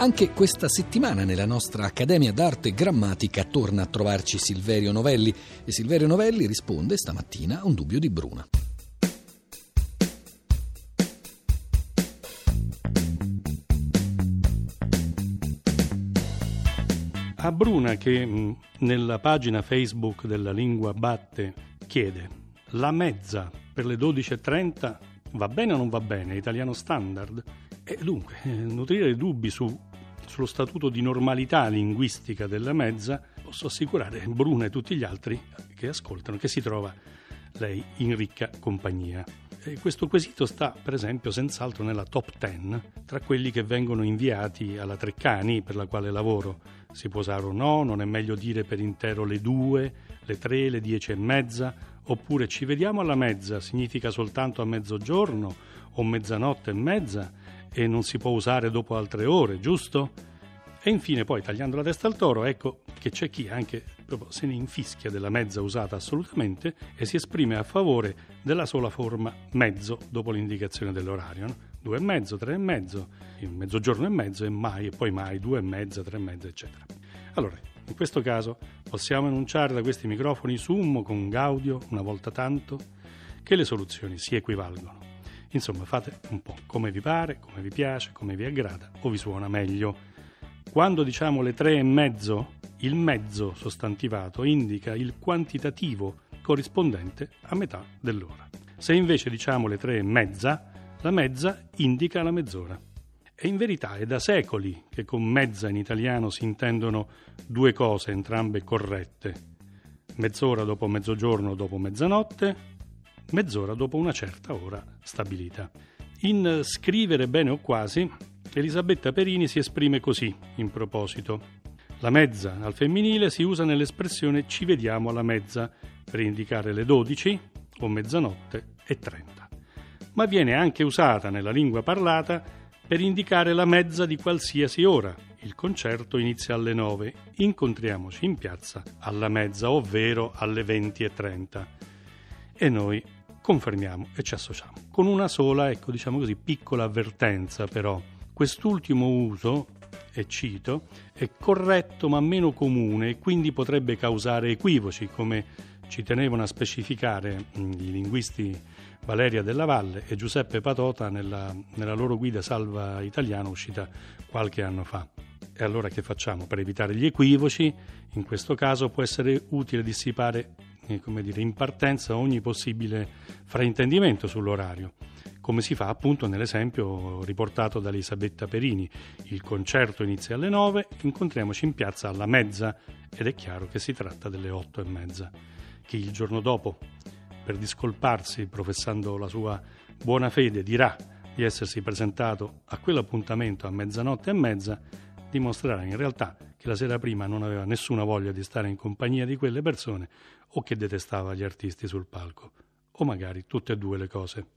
Anche questa settimana nella nostra Accademia d'Arte Grammatica torna a trovarci Silverio Novelli e Silverio Novelli risponde stamattina a un dubbio di Bruna. A Bruna che nella pagina Facebook della Lingua Batte chiede la mezza per le 12.30 va bene o non va bene, italiano standard? E dunque, eh, nutrire dubbi su sullo statuto di normalità linguistica della mezza, posso assicurare Bruna e tutti gli altri che ascoltano che si trova lei in ricca compagnia. E questo quesito sta, per esempio, senz'altro nella top 10 tra quelli che vengono inviati alla Treccani, per la quale lavoro. Si può usare o no, non è meglio dire per intero le due, le tre, le dieci e mezza, oppure ci vediamo alla mezza, significa soltanto a mezzogiorno o mezzanotte e mezza e non si può usare dopo altre ore, giusto? E infine poi tagliando la testa al toro, ecco che c'è chi anche proprio se ne infischia della mezza usata assolutamente e si esprime a favore della sola forma mezzo dopo l'indicazione dell'orario. No? Due e mezzo, tre e mezzo, mezzogiorno e mezzo e mai e poi mai, due e mezza, tre e mezza, eccetera. Allora, in questo caso possiamo enunciare da questi microfoni Summo con Gaudio, una volta tanto, che le soluzioni si equivalgono. Insomma, fate un po' come vi pare, come vi piace, come vi aggrada o vi suona meglio. Quando diciamo le tre e mezzo, il mezzo sostantivato indica il quantitativo corrispondente a metà dell'ora. Se invece diciamo le tre e mezza, la mezza indica la mezz'ora. E in verità è da secoli che con mezza in italiano si intendono due cose entrambe corrette. Mezz'ora dopo mezzogiorno dopo mezzanotte, mezz'ora dopo una certa ora stabilita. In Scrivere bene o quasi, Elisabetta Perini si esprime così in proposito. La mezza al femminile si usa nell'espressione ci vediamo alla mezza per indicare le 12 o mezzanotte e 30, ma viene anche usata nella lingua parlata per indicare la mezza di qualsiasi ora. Il concerto inizia alle 9, incontriamoci in piazza alla mezza, ovvero alle 20.30. E noi confermiamo e ci associamo. Con una sola, ecco, diciamo così, piccola avvertenza però. Quest'ultimo uso, e cito, è corretto ma meno comune e quindi potrebbe causare equivoci, come ci tenevano a specificare mm, i linguisti Valeria Della Valle e Giuseppe Patota nella, nella loro guida Salva Italiano uscita qualche anno fa. E allora che facciamo? Per evitare gli equivoci, in questo caso può essere utile dissipare come dire, in partenza ogni possibile fraintendimento sull'orario, come si fa appunto nell'esempio riportato da Elisabetta Perini. Il concerto inizia alle 9, incontriamoci in piazza alla mezza ed è chiaro che si tratta delle 8 e mezza. Chi il giorno dopo, per discolparsi, professando la sua buona fede, dirà di essersi presentato a quell'appuntamento a mezzanotte e mezza, dimostrerà in realtà che la sera prima non aveva nessuna voglia di stare in compagnia di quelle persone o che detestava gli artisti sul palco, o magari tutte e due le cose.